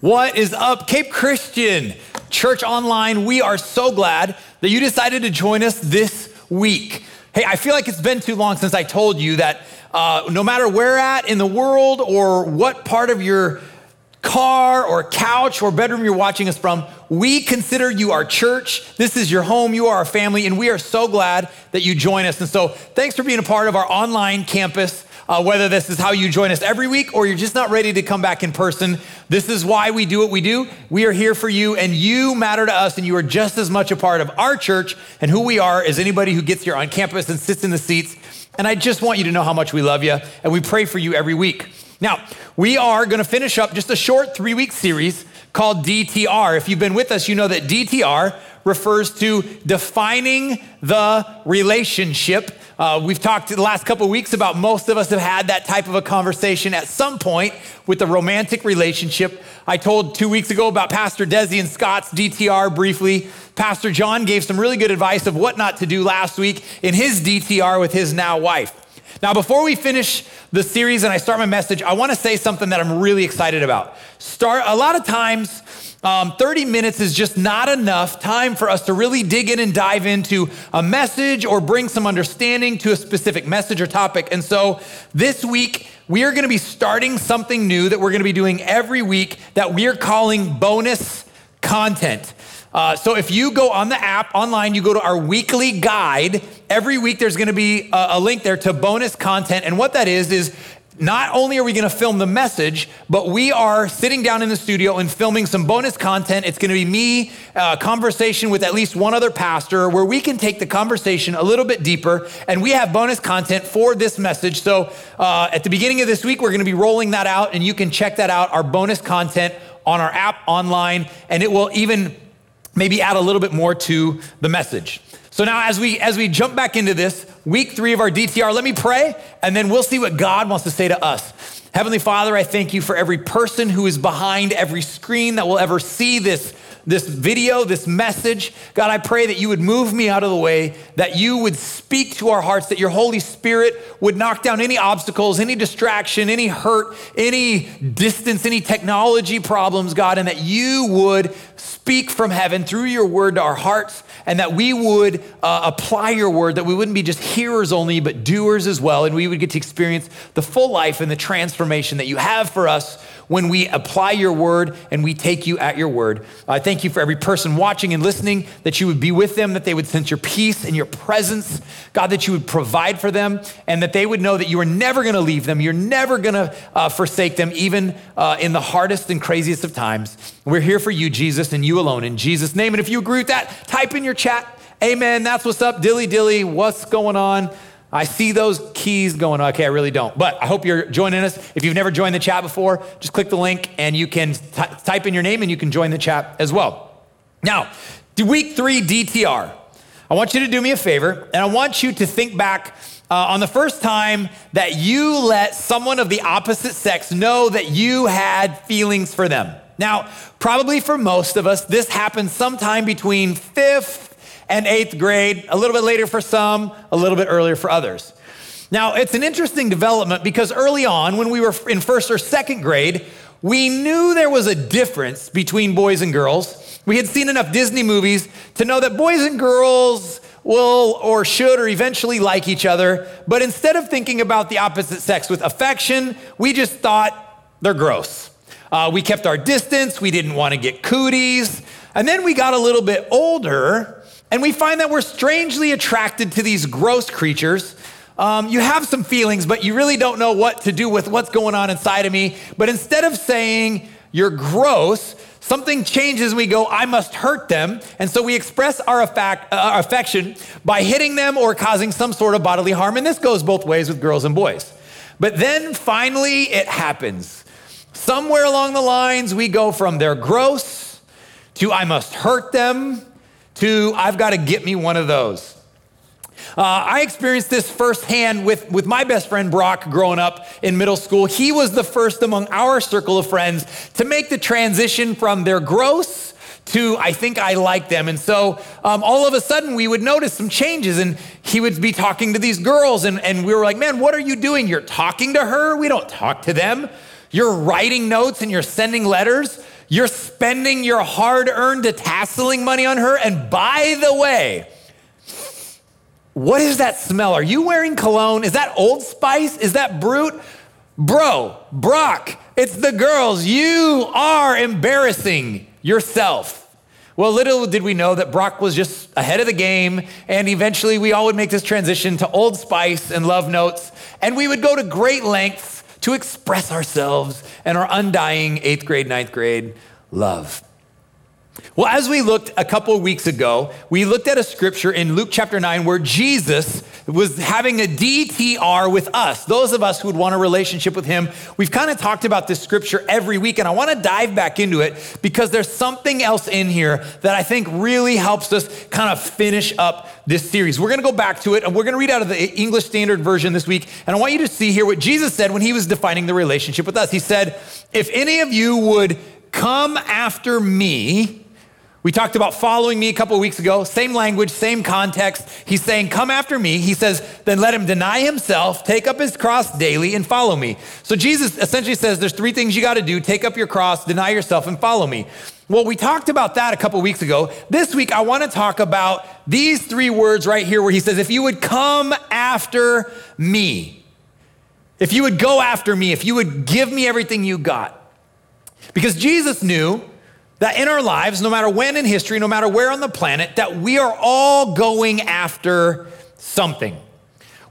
What is up, Cape Christian Church Online? We are so glad that you decided to join us this week. Hey, I feel like it's been too long since I told you that uh, no matter where at in the world or what part of your car or couch or bedroom you're watching us from, we consider you our church. This is your home. You are our family, and we are so glad that you join us. And so, thanks for being a part of our online campus. Uh, whether this is how you join us every week or you're just not ready to come back in person, this is why we do what we do. We are here for you, and you matter to us, and you are just as much a part of our church and who we are as anybody who gets here on campus and sits in the seats. And I just want you to know how much we love you, and we pray for you every week. Now, we are going to finish up just a short three week series called DTR. If you've been with us, you know that DTR refers to defining the relationship uh, we've talked the last couple weeks about most of us have had that type of a conversation at some point with a romantic relationship. I told two weeks ago about Pastor Desi and Scott's DTR briefly. Pastor John gave some really good advice of what not to do last week in his DTR with his now wife. Now, before we finish the series and I start my message, I want to say something that I'm really excited about. Start a lot of times um, 30 minutes is just not enough time for us to really dig in and dive into a message or bring some understanding to a specific message or topic. And so this week, we are going to be starting something new that we're going to be doing every week that we're calling bonus content. Uh, so if you go on the app online, you go to our weekly guide. Every week there's going to be a, a link there to bonus content, and what that is is not only are we going to film the message, but we are sitting down in the studio and filming some bonus content. It's going to be me, uh, conversation with at least one other pastor, where we can take the conversation a little bit deeper. And we have bonus content for this message. So uh, at the beginning of this week, we're going to be rolling that out, and you can check that out, our bonus content on our app online, and it will even maybe add a little bit more to the message. So now as we as we jump back into this week 3 of our DTR, let me pray and then we'll see what God wants to say to us. Heavenly Father, I thank you for every person who is behind every screen that will ever see this this video, this message. God, I pray that you would move me out of the way, that you would speak to our hearts, that your Holy Spirit would knock down any obstacles, any distraction, any hurt, any distance, any technology problems, God, and that you would speak from heaven through your word to our hearts and that we would uh, apply your word, that we wouldn't be just hearers only, but doers as well, and we would get to experience the full life and the transformation that you have for us when we apply your word and we take you at your word. I thank you for every person watching and listening, that you would be with them, that they would sense your peace and your presence. God, that you would provide for them and that they would know that you are never going to leave them. You're never going to uh, forsake them, even uh, in the hardest and craziest of times. We're here for you, Jesus, and you alone, in Jesus' name. And if you agree with that, type in your chat, Amen. That's what's up. Dilly dilly. What's going on? I see those keys going, okay, I really don't. But I hope you're joining us. If you've never joined the chat before, just click the link and you can t- type in your name and you can join the chat as well. Now, week three DTR. I want you to do me a favor and I want you to think back uh, on the first time that you let someone of the opposite sex know that you had feelings for them. Now, probably for most of us, this happened sometime between fifth and eighth grade, a little bit later for some, a little bit earlier for others. Now, it's an interesting development because early on, when we were in first or second grade, we knew there was a difference between boys and girls. We had seen enough Disney movies to know that boys and girls will or should or eventually like each other. But instead of thinking about the opposite sex with affection, we just thought they're gross. Uh, we kept our distance. We didn't want to get cooties. And then we got a little bit older and we find that we're strangely attracted to these gross creatures. Um, you have some feelings, but you really don't know what to do with what's going on inside of me. But instead of saying, you're gross, something changes. We go, I must hurt them. And so we express our, uh, our affection by hitting them or causing some sort of bodily harm. And this goes both ways with girls and boys. But then finally, it happens. Somewhere along the lines, we go from they're gross to I must hurt them to I've got to get me one of those. Uh, I experienced this firsthand with, with my best friend Brock growing up in middle school. He was the first among our circle of friends to make the transition from their gross to I think I like them. And so um, all of a sudden we would notice some changes and he would be talking to these girls and, and we were like, man, what are you doing? You're talking to her? We don't talk to them. You're writing notes and you're sending letters. You're spending your hard earned tasseling money on her. And by the way, what is that smell? Are you wearing cologne? Is that Old Spice? Is that Brut? Bro, Brock, it's the girls. You are embarrassing yourself. Well, little did we know that Brock was just ahead of the game, and eventually we all would make this transition to Old Spice and Love Notes, and we would go to great lengths to express ourselves and our undying eighth grade, ninth grade love. Well, as we looked a couple weeks ago, we looked at a scripture in Luke chapter 9 where Jesus was having a DTR with us, those of us who would want a relationship with him. We've kind of talked about this scripture every week, and I want to dive back into it because there's something else in here that I think really helps us kind of finish up this series. We're going to go back to it, and we're going to read out of the English Standard Version this week. And I want you to see here what Jesus said when he was defining the relationship with us. He said, If any of you would come after me, we talked about following me a couple weeks ago, same language, same context. He's saying, Come after me. He says, Then let him deny himself, take up his cross daily, and follow me. So Jesus essentially says, There's three things you got to do take up your cross, deny yourself, and follow me. Well, we talked about that a couple weeks ago. This week, I want to talk about these three words right here where he says, If you would come after me, if you would go after me, if you would give me everything you got. Because Jesus knew that in our lives, no matter when in history, no matter where on the planet, that we are all going after something.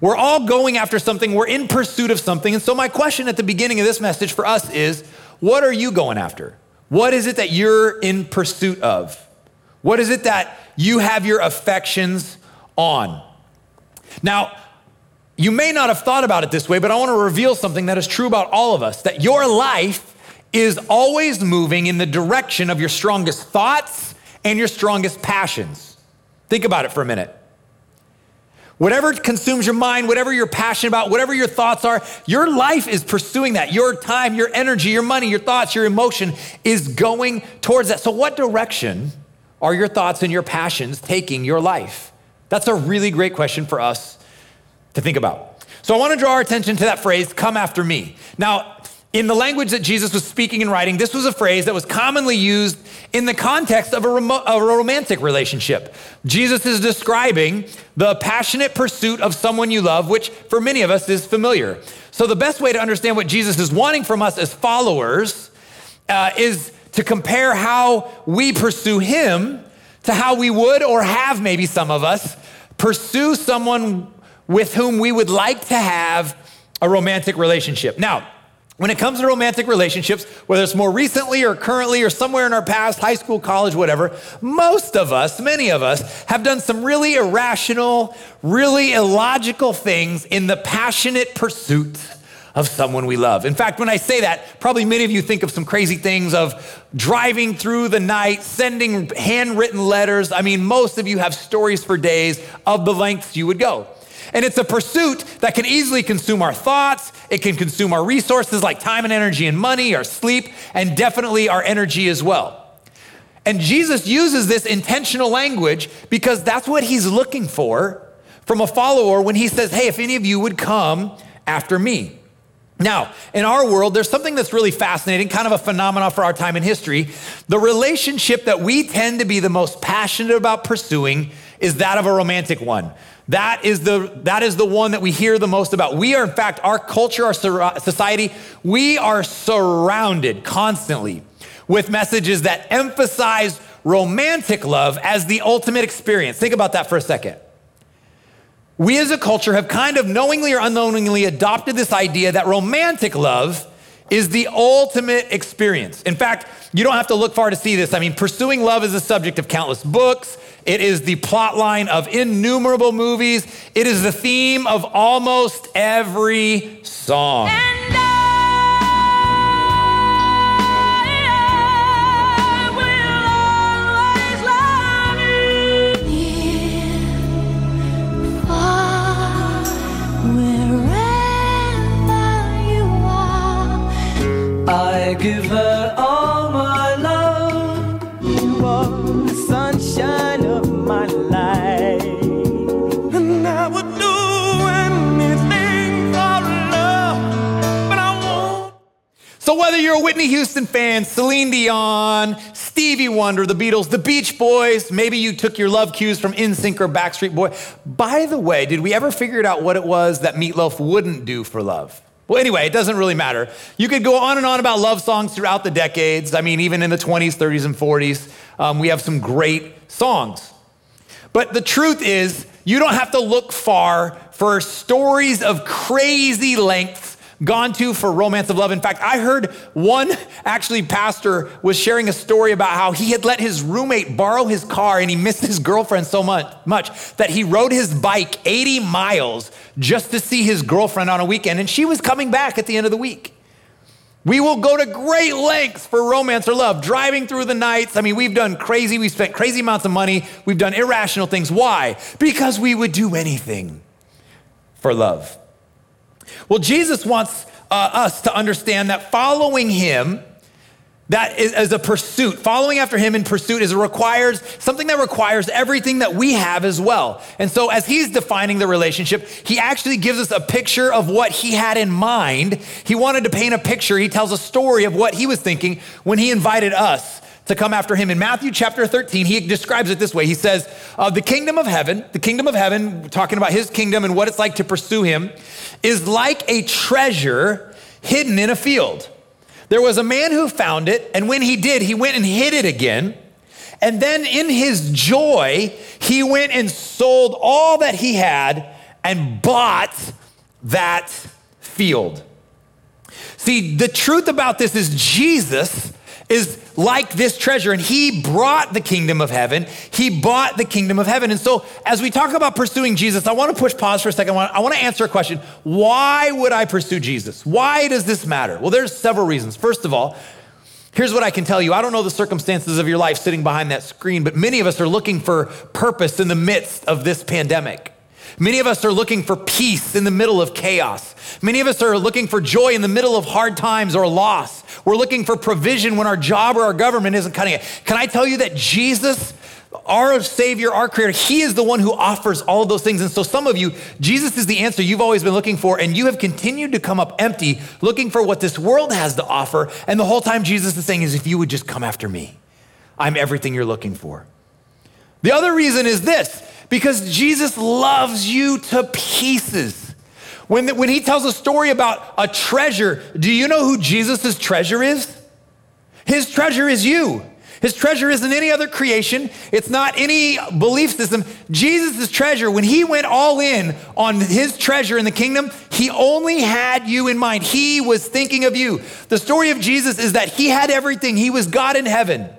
We're all going after something. We're in pursuit of something. And so, my question at the beginning of this message for us is what are you going after? What is it that you're in pursuit of? What is it that you have your affections on? Now, you may not have thought about it this way, but I want to reveal something that is true about all of us that your life is always moving in the direction of your strongest thoughts and your strongest passions. Think about it for a minute. Whatever consumes your mind, whatever you're passionate about, whatever your thoughts are, your life is pursuing that. Your time, your energy, your money, your thoughts, your emotion is going towards that. So, what direction are your thoughts and your passions taking your life? That's a really great question for us to think about. So, I want to draw our attention to that phrase, come after me. Now, in the language that Jesus was speaking and writing, this was a phrase that was commonly used in the context of a, a, romantic relationship. Jesus is describing the passionate pursuit of someone you love, which for many of us is familiar. So, the best way to understand what Jesus is wanting from us as followers uh, is to compare how we pursue him to how we would or have maybe some of us pursue someone with whom we would like to have a romantic relationship. Now, when it comes to romantic relationships, whether it's more recently or currently or somewhere in our past, high school, college, whatever, most of us, many of us, have done some really irrational, really illogical things in the passionate pursuit of someone we love. In fact, when I say that, probably many of you think of some crazy things of driving through the night, sending handwritten letters. I mean, most of you have stories for days of the lengths you would go. And it's a pursuit that can easily consume our thoughts. It can consume our resources like time and energy and money, our sleep, and definitely our energy as well. And Jesus uses this intentional language because that's what he's looking for from a follower when he says, Hey, if any of you would come after me. Now, in our world, there's something that's really fascinating, kind of a phenomenon for our time in history. The relationship that we tend to be the most passionate about pursuing is that of a romantic one. That is the, that is the one that we hear the most about. We are, in fact, our culture, our society, we are surrounded constantly with messages that emphasize romantic love as the ultimate experience. Think about that for a second. We as a culture have kind of knowingly or unknowingly adopted this idea that romantic love is the ultimate experience. In fact, you don't have to look far to see this. I mean, pursuing love is the subject of countless books, it is the plot line of innumerable movies. It is the theme of almost every song. I give her all you're a Whitney Houston fan, Celine Dion, Stevie Wonder, the Beatles, the Beach Boys, maybe you took your love cues from NSYNC or Backstreet Boy. By the way, did we ever figure out what it was that Meat Loaf wouldn't do for love? Well, anyway, it doesn't really matter. You could go on and on about love songs throughout the decades. I mean, even in the 20s, 30s, and 40s, um, we have some great songs. But the truth is, you don't have to look far for stories of crazy lengths gone to for romance of love. In fact, I heard one actually pastor was sharing a story about how he had let his roommate borrow his car and he missed his girlfriend so much, much that he rode his bike 80 miles just to see his girlfriend on a weekend and she was coming back at the end of the week. We will go to great lengths for romance or love, driving through the nights. I mean, we've done crazy, we've spent crazy amounts of money, we've done irrational things. Why? Because we would do anything for love. Well, Jesus wants uh, us to understand that following him, that is, is, a pursuit. Following after him in pursuit is a requires something that requires everything that we have as well. And so, as he's defining the relationship, he actually gives us a picture of what he had in mind. He wanted to paint a picture. He tells a story of what he was thinking when he invited us to come after him. In Matthew chapter 13, he describes it this way. He says, uh, The kingdom of heaven, the kingdom of heaven, talking about his kingdom and what it's like to pursue him, is like a treasure hidden in a field. There was a man who found it, and when he did, he went and hid it again. And then in his joy, he went and sold all that he had and bought that field. See, the truth about this is Jesus is like this treasure, and he brought the kingdom of heaven. He bought the kingdom of heaven. And so, as we talk about pursuing Jesus, I want to push pause for a second. I want to answer a question Why would I pursue Jesus? Why does this matter? Well, there's several reasons. First of all, Here's what I can tell you. I don't know the circumstances of your life sitting behind that screen, but many of us are looking for purpose in the midst of this pandemic. Many of us are looking for peace in the middle of chaos. Many of us are looking for joy in the middle of hard times or loss. We're looking for provision when our job or our government isn't cutting it. Can I tell you that Jesus, our Savior, our Creator, He is the one who offers all those things. And so, some of you, Jesus is the answer you've always been looking for, and you have continued to come up empty, looking for what this world has to offer. And the whole time, Jesus is saying, is if you would just come after me, I'm everything you're looking for. The other reason is this because Jesus loves you to pieces. When, the, when he tells a story about a treasure, do you know who Jesus' treasure is? His treasure is you. His treasure isn't any other creation. It's not any belief system. Jesus' treasure, when he went all in on his treasure in the kingdom, he only had you in mind. He was thinking of you. The story of Jesus is that he had everything. He was God in heaven.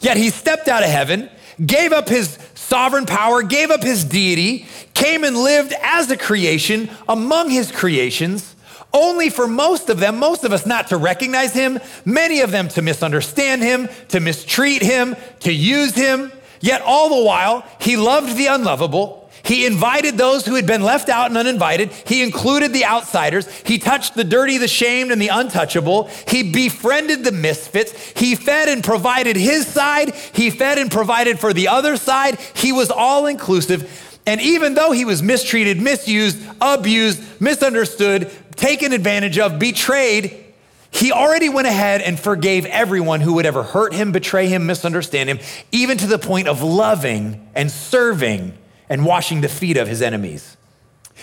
Yet he stepped out of heaven, gave up his sovereign power, gave up his deity, came and lived as a creation among his creations, only for most of them, most of us not to recognize him, many of them to misunderstand him, to mistreat him, to use him. Yet all the while, he loved the unlovable. He invited those who had been left out and uninvited. He included the outsiders. He touched the dirty, the shamed, and the untouchable. He befriended the misfits. He fed and provided his side. He fed and provided for the other side. He was all inclusive. And even though he was mistreated, misused, abused, misunderstood, taken advantage of, betrayed, he already went ahead and forgave everyone who would ever hurt him, betray him, misunderstand him, even to the point of loving and serving and washing the feet of his enemies.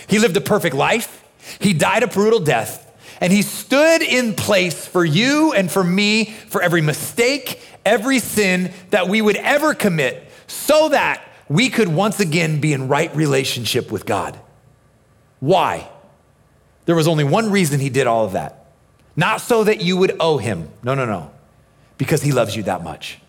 He lived a perfect life. He died a brutal death. And he stood in place for you and for me for every mistake, every sin that we would ever commit, so that we could once again be in right relationship with God. Why? There was only one reason he did all of that. Not so that you would owe him. No, no, no. Because he loves you that much.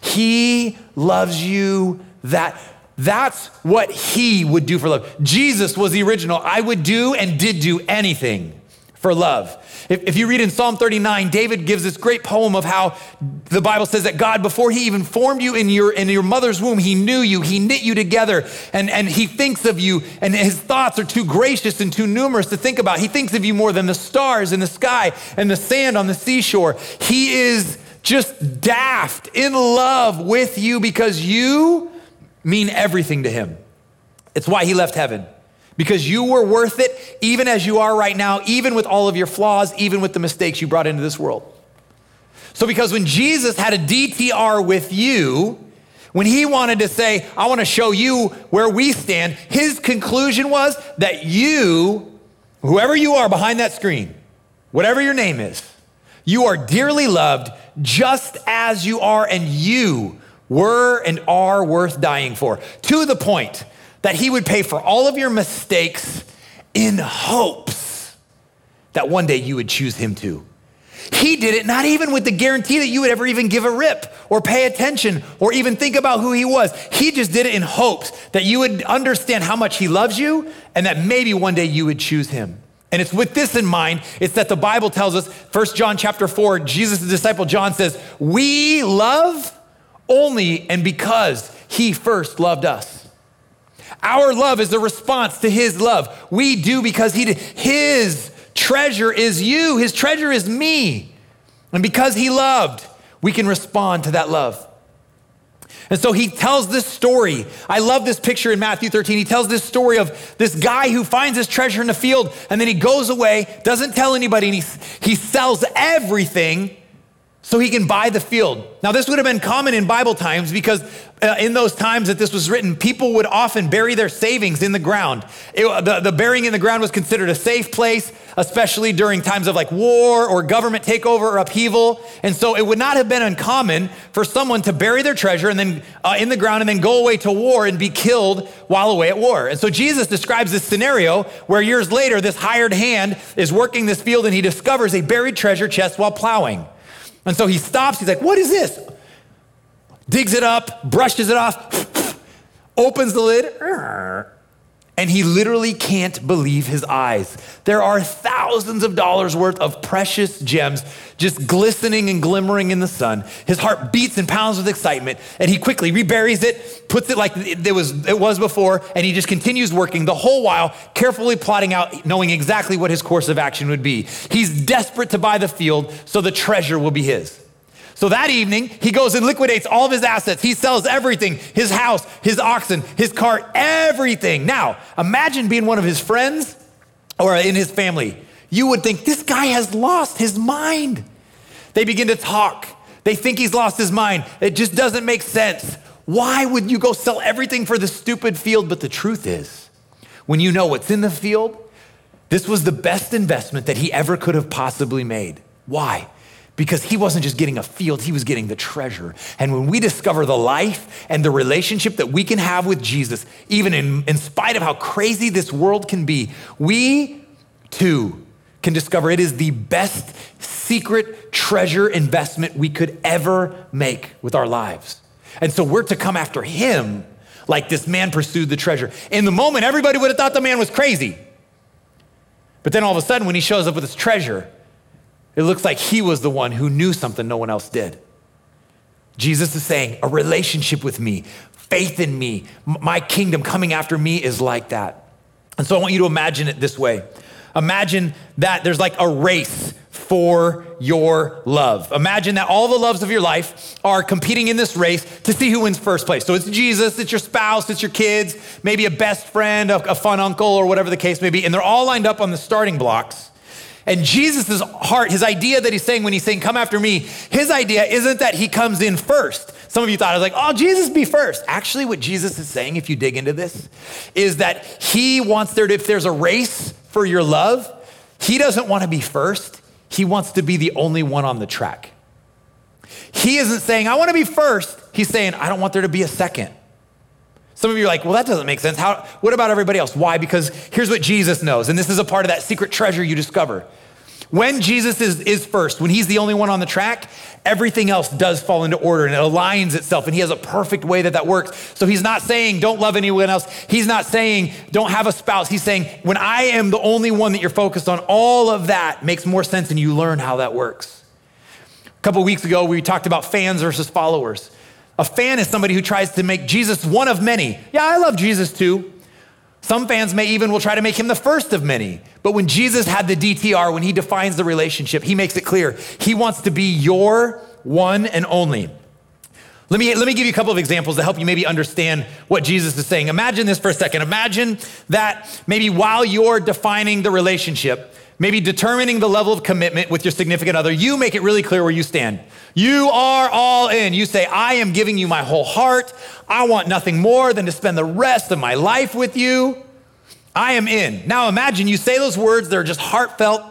He loves you that that's what he would do for love. Jesus was the original. I would do and did do anything for love. If, if, you read in Psalm 39, David gives this great poem of how the Bible says that God, before he even formed you in your, in your mother's womb, he knew you, he knit you together, and, and he thinks of you, and his thoughts are too gracious and too numerous to think about. He thinks of you more than the stars in the sky and the sand on the seashore. He is just daft in love with you because you mean everything to him. It's why he left heaven. because you were worth it, even as you are right now, even with all of your flaws, even with the mistakes you brought into this world. So, because when Jesus had a DTR with you, when he wanted to say, I want to show you where we stand, his conclusion was that you, whoever you are behind that screen, whatever your name is, you are dearly loved just as you are, and you were and are worth dying for. To the point that he would pay for all of your mistakes in hopes that one day you would choose him too. He did it not even with the guarantee that you would ever even give a rip or pay attention or even think about who he was. He just did it in hopes that you would understand how much he loves you and that maybe one day you would choose him. And it's with this in mind, it's that the Bible tells us, 1 John chapter 4, Jesus' disciple John says, We love only and because he first loved us. Our love is a response to his love. We do because he did. His treasure is you, his treasure is me. And because he loved, we can respond to that love. And so he tells this story. I love this picture in Matthew 13. He tells this story of this guy who finds his treasure in the field and then he goes away, doesn't tell anybody, and he, he sells everything so he can buy the field. Now, this would have been common in Bible times because uh, in those times that this was written, people would often bury their savings in the ground. It, the, the burying in the ground was considered a safe place, especially during times of like war or government takeover or upheaval. And so it would not have been uncommon for someone to bury their treasure and then uh, in the ground and then go away to war and be killed while away at war. And so Jesus describes this scenario where years later, this hired hand is working this field and he discovers a buried treasure chest while plowing. And so he stops. He's like, What is this? Digs it up, brushes it off, opens the lid, and he literally can't believe his eyes. There are thousands of dollars worth of precious gems just glistening and glimmering in the sun. His heart beats and pounds with excitement, and he quickly reburies it, puts it like it was, it was before, and he just continues working the whole while, carefully plotting out, knowing exactly what his course of action would be. He's desperate to buy the field so the treasure will be his. So that evening, he goes and liquidates all of his assets. He sells everything his house, his oxen, his cart, everything. Now, imagine being one of his friends or in his family. You would think this guy has lost his mind. They begin to talk. They think he's lost his mind. It just doesn't make sense. Why would you go sell everything for the stupid field? But the truth is, when you know what's in the field, this was the best investment that he ever could have possibly made. Why? Because he wasn't just getting a field, he was getting the treasure. And when we discover the life and the relationship that we can have with Jesus, even in, in spite of how crazy this world can be, we too can discover it is the best secret treasure investment we could ever make with our lives. And so we're to come after him like this man pursued the treasure. In the moment, everybody would have thought the man was crazy. But then all of a sudden, when he shows up with his treasure, it looks like he was the one who knew something no one else did. Jesus is saying, a relationship with me, faith in me, my kingdom coming after me is like that. And so I want you to imagine it this way Imagine that there's like a race for your love. Imagine that all the loves of your life are competing in this race to see who wins first place. So it's Jesus, it's your spouse, it's your kids, maybe a best friend, a, fun uncle, or whatever the case may be. And they're all lined up on the starting blocks. And Jesus' heart, his idea that he's saying when he's saying, Come after me, his idea isn't that he comes in first. Some of you thought, I was like, Oh, Jesus be first. Actually, what Jesus is saying, if you dig into this, is that he wants there to, if there's a race for your love, he doesn't want to be first. He wants to be the only one on the track. He isn't saying, I want to be first. He's saying, I don't want there to be a second. Some of you are like, well, that doesn't make sense. How, what about everybody else? Why? Because here's what Jesus knows, and this is a part of that secret treasure you discover. When Jesus is, is first, when he's the only one on the track, everything else does fall into order and it aligns itself. And he has a perfect way that that works. So he's not saying don't love anyone else. He's not saying don't have a spouse. He's saying when I am the only one that you're focused on, all of that makes more sense and you learn how that works. A couple weeks ago, we talked about fans versus followers. A fan is somebody who tries to make Jesus one of many. Yeah, I love Jesus too. Some fans may even will try to make him the first of many. But when Jesus had the DTR, when he defines the relationship, he makes it clear. He wants to be your one and only. Let me, let me give you a couple of examples to help you maybe understand what Jesus is saying. Imagine this for a second. Imagine that maybe while you're defining the relationship, maybe determining the level of commitment with your significant other, you make it really clear where you stand. You are all in. You say, I am giving you my whole heart. I want nothing more than to spend the rest of my life with you. I am in. Now imagine you say those words, they're just heartfelt,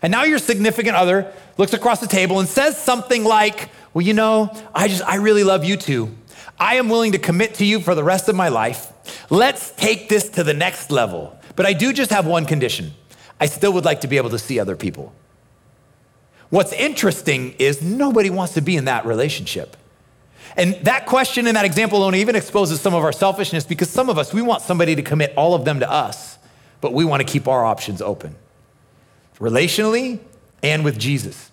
and now your significant other looks across the table and says something like, Well, you know, I just, I really love you too. I am willing to commit to you for the rest of my life. Let's take this to the next level. But I do just have one condition I still would like to be able to see other people. What's interesting is nobody wants to be in that relationship. And that question and that example alone even exposes some of our selfishness because some of us, we want somebody to commit all of them to us, but we want to keep our options open relationally and with Jesus.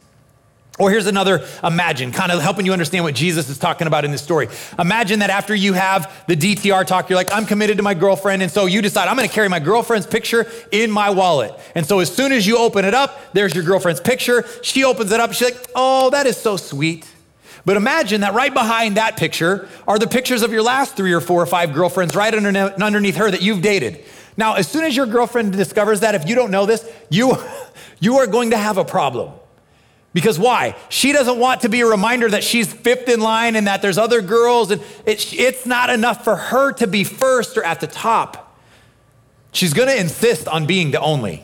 Or here's another imagine, kind of helping you understand what Jesus is talking about in this story. Imagine that after you have the DTR talk, you're like, I'm committed to my girlfriend. And so you decide, I'm going to carry my girlfriend's picture in my wallet. And so as soon as you open it up, there's your girlfriend's picture. She opens it up. She's like, oh, that is so sweet. But imagine that right behind that picture are the pictures of your last three or four or five girlfriends right underneath her that you've dated. Now, as soon as your girlfriend discovers that, if you don't know this, you, you are going to have a problem. Because why? She doesn't want to be a reminder that she's fifth in line and that there's other girls, and it, it's not enough for her to be first or at the top. She's gonna insist on being the only.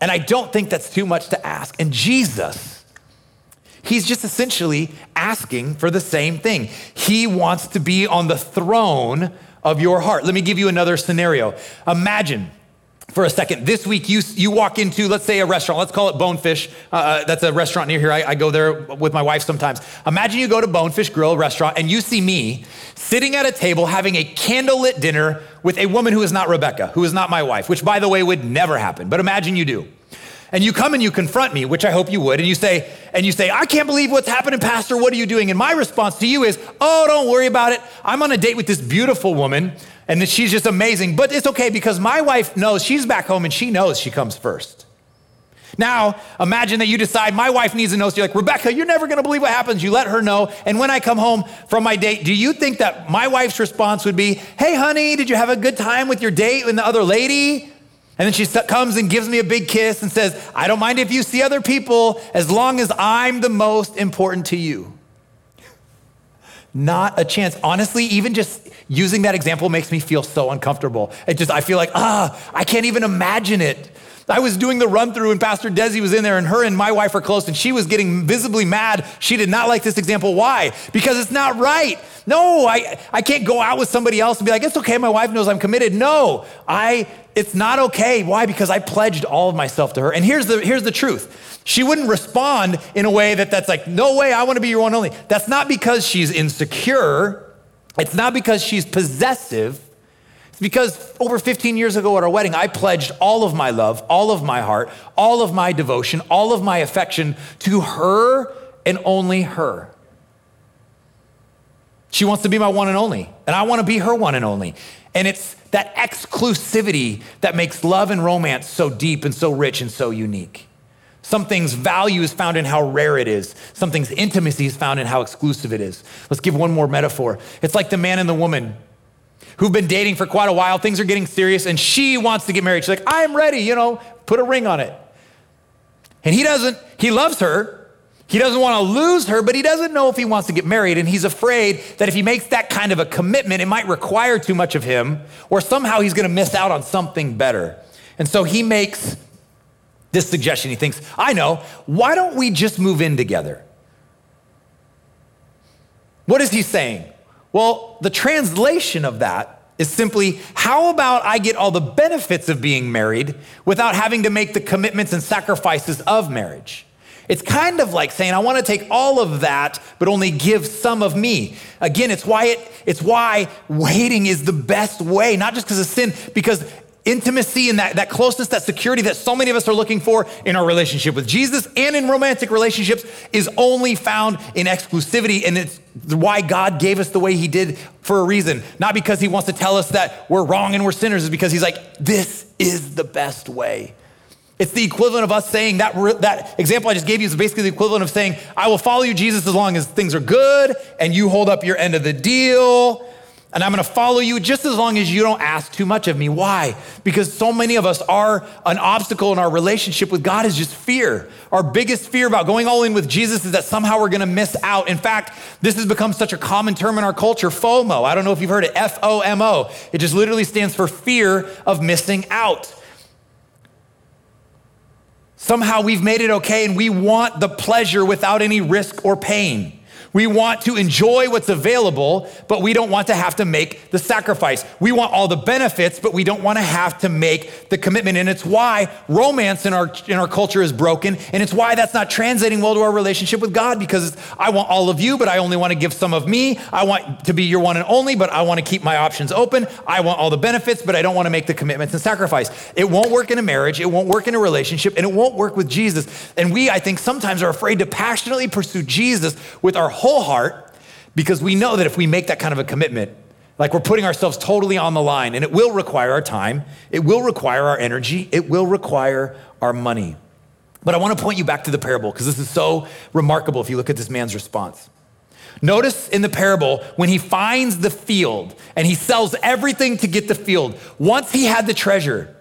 And I don't think that's too much to ask. And Jesus, he's just essentially asking for the same thing. He wants to be on the throne of your heart. Let me give you another scenario. Imagine for a second. This week, you, you walk into, let's say, a restaurant. Let's call it Bonefish. Uh, uh, that's a restaurant near here. I, I, go there with my wife sometimes. Imagine you go to Bonefish Grill restaurant and you see me sitting at a table having a candlelit dinner with a woman who is not Rebecca, who is not my wife, which, by the way, would never happen. But imagine you do. And you come and you confront me, which I hope you would, and you say, and you say, I can't believe what's happening, Pastor. What are you doing? And my response to you is, Oh, don't worry about it. I'm on a date with this beautiful woman and she's just amazing. But it's okay because my wife knows she's back home and she knows she comes first. Now, imagine that you decide my wife needs to know. So you're like, Rebecca, you're never going to believe what happens. You let her know. And when I come home from my date, do you think that my wife's response would be, Hey, honey, did you have a good time with your date and the other lady? And then she comes and gives me a big kiss and says, I don't mind if you see other people as long as I'm the most important to you. Not a chance. Honestly, even just using that example makes me feel so uncomfortable. It just, I feel like, ah, I can't even imagine it. I was doing the run through and Pastor Desi was in there and her and my wife are close and she was getting visibly mad. She did not like this example. Why? Because it's not right. No, I, I can't go out with somebody else and be like, it's okay, my wife knows I'm committed. No, I, it's not okay. Why? Because I pledged all of myself to her. And here's the, here's the truth. She wouldn't respond in a way that that's like, no way, I want to be your one only. That's not because she's insecure. It's not because she's possessive. Because over 15 years ago at our wedding, I pledged all of my love, all of my heart, all of my devotion, all of my affection to her and only her. She wants to be my one and only, and I want to be her one and only. And it's that exclusivity that makes love and romance so deep and so rich and so unique. Something's value is found in how rare it is. Something's intimacy is found in how exclusive it is. Let's give one more metaphor. It's like the man and the woman who've been dating for quite a while. Things are getting serious, and she wants to get married. She's like, I'm ready, you know, put a ring on it. And he doesn't, he loves her. He doesn't want to lose her, but he doesn't know if he wants to get married. And he's afraid that if he makes that kind of a commitment, it might require too much of him, or somehow he's going to miss out on something better. And so he makes this suggestion. He thinks, I know, why don't we just move in together? What is he saying? Well, the translation of that is simply, how about I get all the benefits of being married without having to make the commitments and sacrifices of marriage? It's kind of like saying, I want to take all of that, but only give some of me. Again, it's why it, it's why waiting is the best way, not just because of sin, because intimacy and that, that closeness, that security that so many of us are looking for in our relationship with Jesus and in romantic relationships is only found in exclusivity. And it's why God gave us the way He did for a reason. Not because He wants to tell us that we're wrong and we're sinners, it's because He's like, this is the best way. It's the equivalent of us saying that, that example I just gave you is basically the equivalent of saying, I will follow you, Jesus, as long as things are good and you hold up your end of the deal. And I'm gonna follow you just as long as you don't ask too much of me. Why? Because so many of us are an obstacle in our relationship with God is just fear. Our biggest fear about going all in with Jesus is that somehow we're gonna miss out. In fact, this has become such a common term in our culture FOMO. I don't know if you've heard it F O M O. It just literally stands for fear of missing out. Somehow we've made it okay and we want the pleasure without any risk or pain. We want to enjoy what's available, but we don't want to have to make the sacrifice. We want all the benefits, but we don't want to have to make the commitment. And it's why romance in our, in our culture is broken. And it's why that's not translating well to our relationship with God because I want all of you, but I only want to give some of me. I want to be your one and only, but I want to keep my options open. I want all the benefits, but I don't want to make the commitments and sacrifice. It won't work in a marriage. It won't work in a relationship, and it won't work with Jesus. And we, I think, sometimes are afraid to passionately pursue Jesus with our whole heart because we know that if we make that kind of a commitment, like we're putting ourselves totally on the line, and it will require our time, it will require our energy, it will require our money. But I want to point you back to the parable because this is so remarkable if you look at this man's response. Notice in the parable when he finds the field and he sells everything to get the field, once he had the treasure,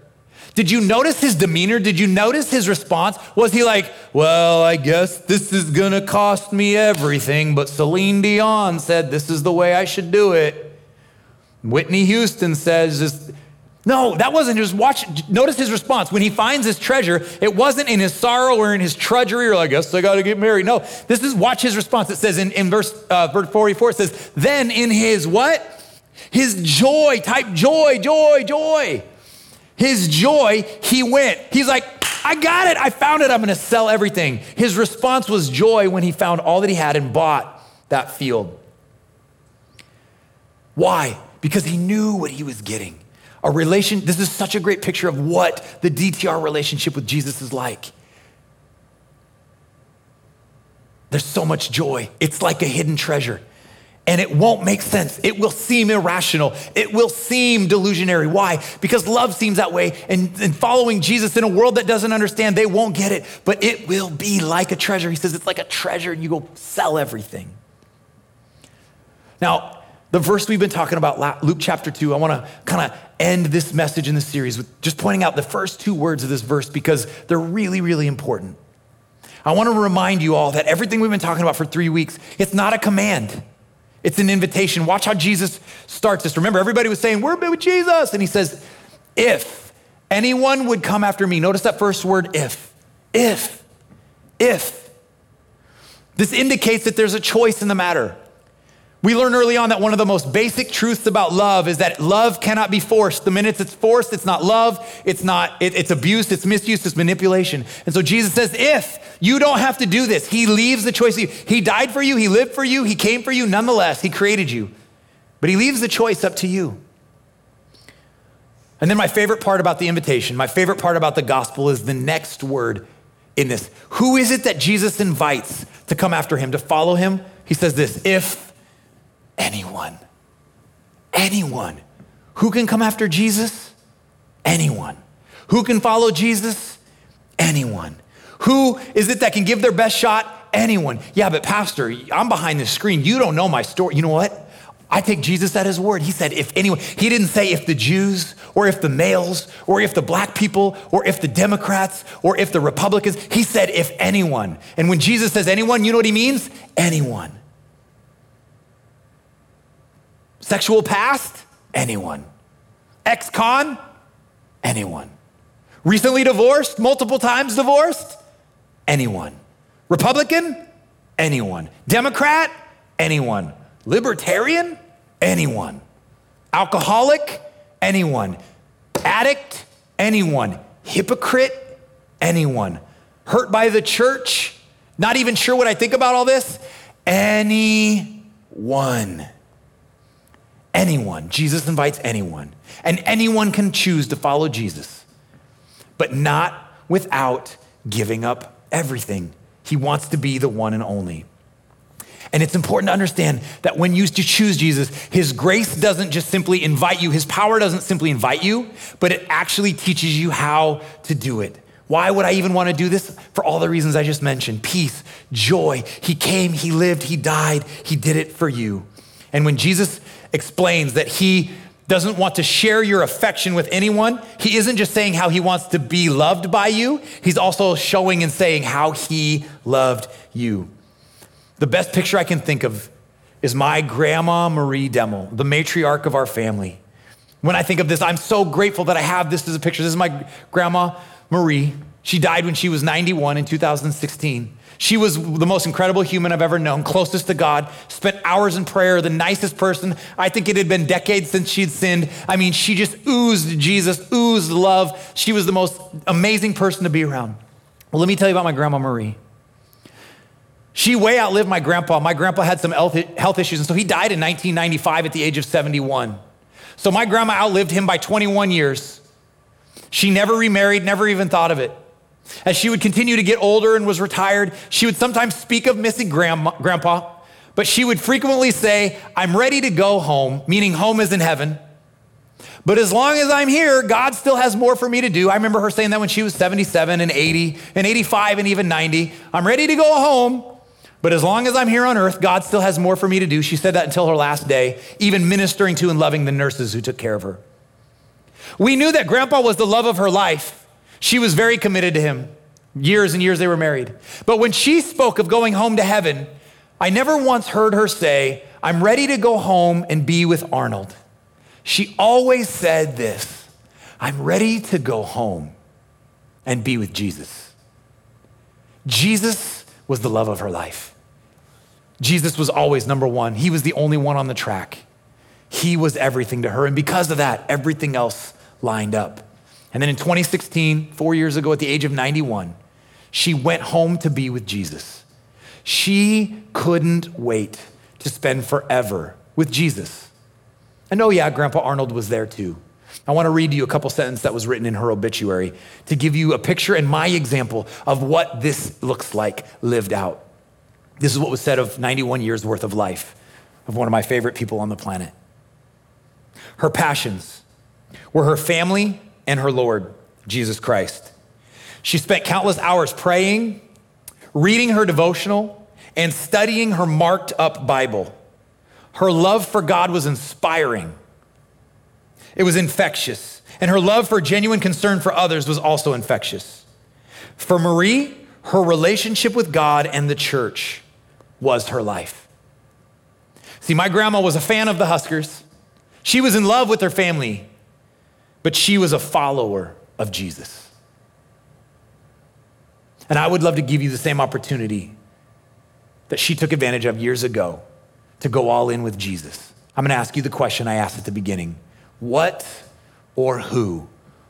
did you notice his demeanor? Did you notice his response? Was he like, well, I guess this is gonna cost me everything, but Celine Dion said this is the way I should do it. Whitney Houston says this. No, that wasn't just watch. Notice his response. When he finds his treasure, it wasn't in his sorrow or in his trudgery or I guess I got to get married. No, this is watch his response. It says in, in verse, uh, verse 44, it says, then in his what? His joy, type joy, joy, joy his joy, he went. He's like, I got it. I found it. I'm going to sell everything. His response was joy when he found all that he had and bought that field. Why? Because he knew what he was getting. A relation, this is such a great picture of what the DTR relationship with Jesus is like. There's so much joy. It's like a hidden treasure and it won't make sense. It will seem irrational. It will seem delusionary. Why? Because love seems that way. And, and, following Jesus in a world that doesn't understand, they won't get it. But it will be like a treasure. He says it's like a treasure, and you go sell everything. Now, the verse we've been talking about, Luke chapter 2, I want to kind of end this message in the series with just pointing out the first two words of this verse because they're really, really important. I want to remind you all that everything we've been talking about for three weeks, it's not a command. It's an invitation. Watch how Jesus starts this. Remember, everybody was saying, We're with Jesus. And he says, If anyone would come after me, notice that first word, if. If. If. This indicates that there's a choice in the matter. We learned early on that one of the most basic truths about love is that love cannot be forced. The minute it's forced, it's not love, it's not, it, it's abuse, it's misuse, it's manipulation. And so Jesus says, if you don't have to do this, he leaves the choice. He died for you, he lived for you, he came for you, nonetheless, he created you. But he leaves the choice up to you. And then my favorite part about the invitation, my favorite part about the gospel is the next word in this. Who is it that Jesus invites to come after him, to follow him? He says this, if Anyone. Anyone. Who can come after Jesus? Anyone. Who can follow Jesus? Anyone. Who is it that can give their best shot? Anyone. Yeah, but Pastor, I'm behind the screen. You don't know my story. You know what? I take Jesus at his word. He said, if anyone, he didn't say if the Jews or if the males or if the black people or if the Democrats or if the Republicans. He said, if anyone. And when Jesus says anyone, you know what he means? Anyone. Sexual past? Anyone. Ex con? Anyone. Recently divorced? Multiple times divorced? Anyone. Republican? Anyone. Democrat? Anyone. Libertarian? Anyone. Alcoholic? Anyone. Addict? Anyone. Hypocrite? Anyone. Hurt by the church? Not even sure what I think about all this? Anyone. Anyone. Jesus invites anyone. And anyone can choose to follow Jesus, but not without giving up everything. He wants to be the one and only. And it's important to understand that when you choose Jesus, His grace doesn't just simply invite you, His power doesn't simply invite you, but it actually teaches you how to do it. Why would I even want to do this? For all the reasons I just mentioned peace, joy. He came, He lived, He died, He did it for you. And when Jesus explains that He doesn't want to share your affection with anyone, He isn't just saying how He wants to be loved by you, He's also showing and saying how He loved you. The best picture I can think of is my grandma Marie Demmel, the matriarch of our family. When I think of this, I'm so grateful that I have this as a picture. This is my grandma Marie. She died when she was 91 in 2016. She was the most incredible human I've ever known, closest to God, spent hours in prayer, the nicest person. I think it had been decades since she'd sinned. I mean, she just oozed Jesus, oozed love. She was the most amazing person to be around. Well, let me tell you about my grandma Marie. She way outlived my grandpa. My grandpa had some health issues, and so he died in 1995 at the age of 71. So my grandma outlived him by 21 years. She never remarried, never even thought of it. As she would continue to get older and was retired, she would sometimes speak of missing grandma, grandpa, but she would frequently say, I'm ready to go home, meaning home is in heaven. But as long as I'm here, God still has more for me to do. I remember her saying that when she was 77 and 80 and 85 and even 90. I'm ready to go home, but as long as I'm here on earth, God still has more for me to do. She said that until her last day, even ministering to and loving the nurses who took care of her. We knew that grandpa was the love of her life. She was very committed to him. Years and years they were married. But when she spoke of going home to heaven, I never once heard her say, I'm ready to go home and be with Arnold. She always said this I'm ready to go home and be with Jesus. Jesus was the love of her life. Jesus was always number one. He was the only one on the track. He was everything to her. And because of that, everything else lined up. And then in 2016, four years ago, at the age of 91, she went home to be with Jesus. She couldn't wait to spend forever with Jesus. And oh, yeah, Grandpa Arnold was there too. I want to read you a couple sentences that was written in her obituary to give you a picture and my example of what this looks like lived out. This is what was said of 91 years worth of life of one of my favorite people on the planet. Her passions were her family and her Lord, Jesus Christ. She spent countless hours praying, reading her devotional, and studying her marked up Bible. Her love for God was inspiring, it was infectious, and her love for genuine concern for others was also infectious. For Marie, her relationship with God and the church was her life. See, my grandma was a fan of the Huskers. She was in love with her family, but she was a follower of Jesus. And I would love to give you the same opportunity that she took advantage of years ago to go all in with Jesus. I'm going to ask you the question I asked at the beginning What or who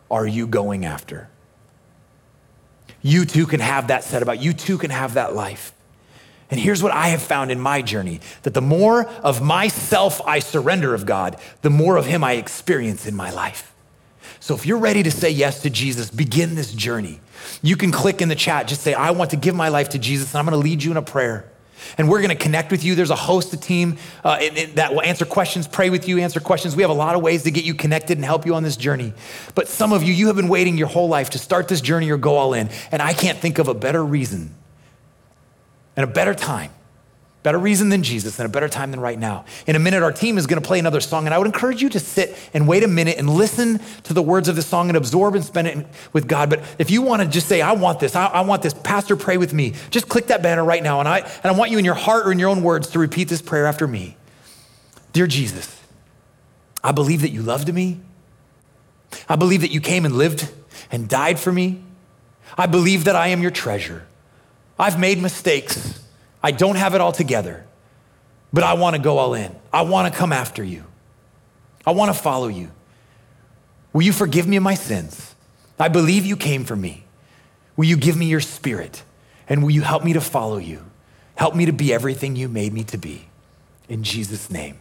are you going after? You too can have that said about you, too can have that life. And here's what I have found in my journey that the more of myself I surrender of God, the more of Him I experience in my life. So if you're ready to say yes to Jesus, begin this journey. You can click in the chat, just say, I want to give my life to Jesus, and I'm going to lead you in a prayer. And we're going to connect with you. There's a host, a team uh, that will answer questions, pray with you, answer questions. We have a lot of ways to get you connected and help you on this journey. But some of you, you have been waiting your whole life to start this journey or go all in. And I can't think of a better reason and a better time, better reason than Jesus, and a better time than right now. In a minute, our team is going to play another song, and I would encourage you to sit and wait a minute and listen to the words of the song and absorb and spend it with God. But if you want to just say, I want this, I, I want this, Pastor, pray with me, just click that banner right now. And I, and I want you in your heart or in your own words to repeat this prayer after me Dear Jesus, I believe that you loved me. I believe that you came and lived and died for me. I believe that I am your treasure. I've made mistakes. I don't have it all together, but I want to go all in. I want to come after you. I want to follow you. Will you forgive me of my sins? I believe you came for me. Will you give me your spirit? And will you help me to follow you? Help me to be everything you made me to be. In Jesus' name.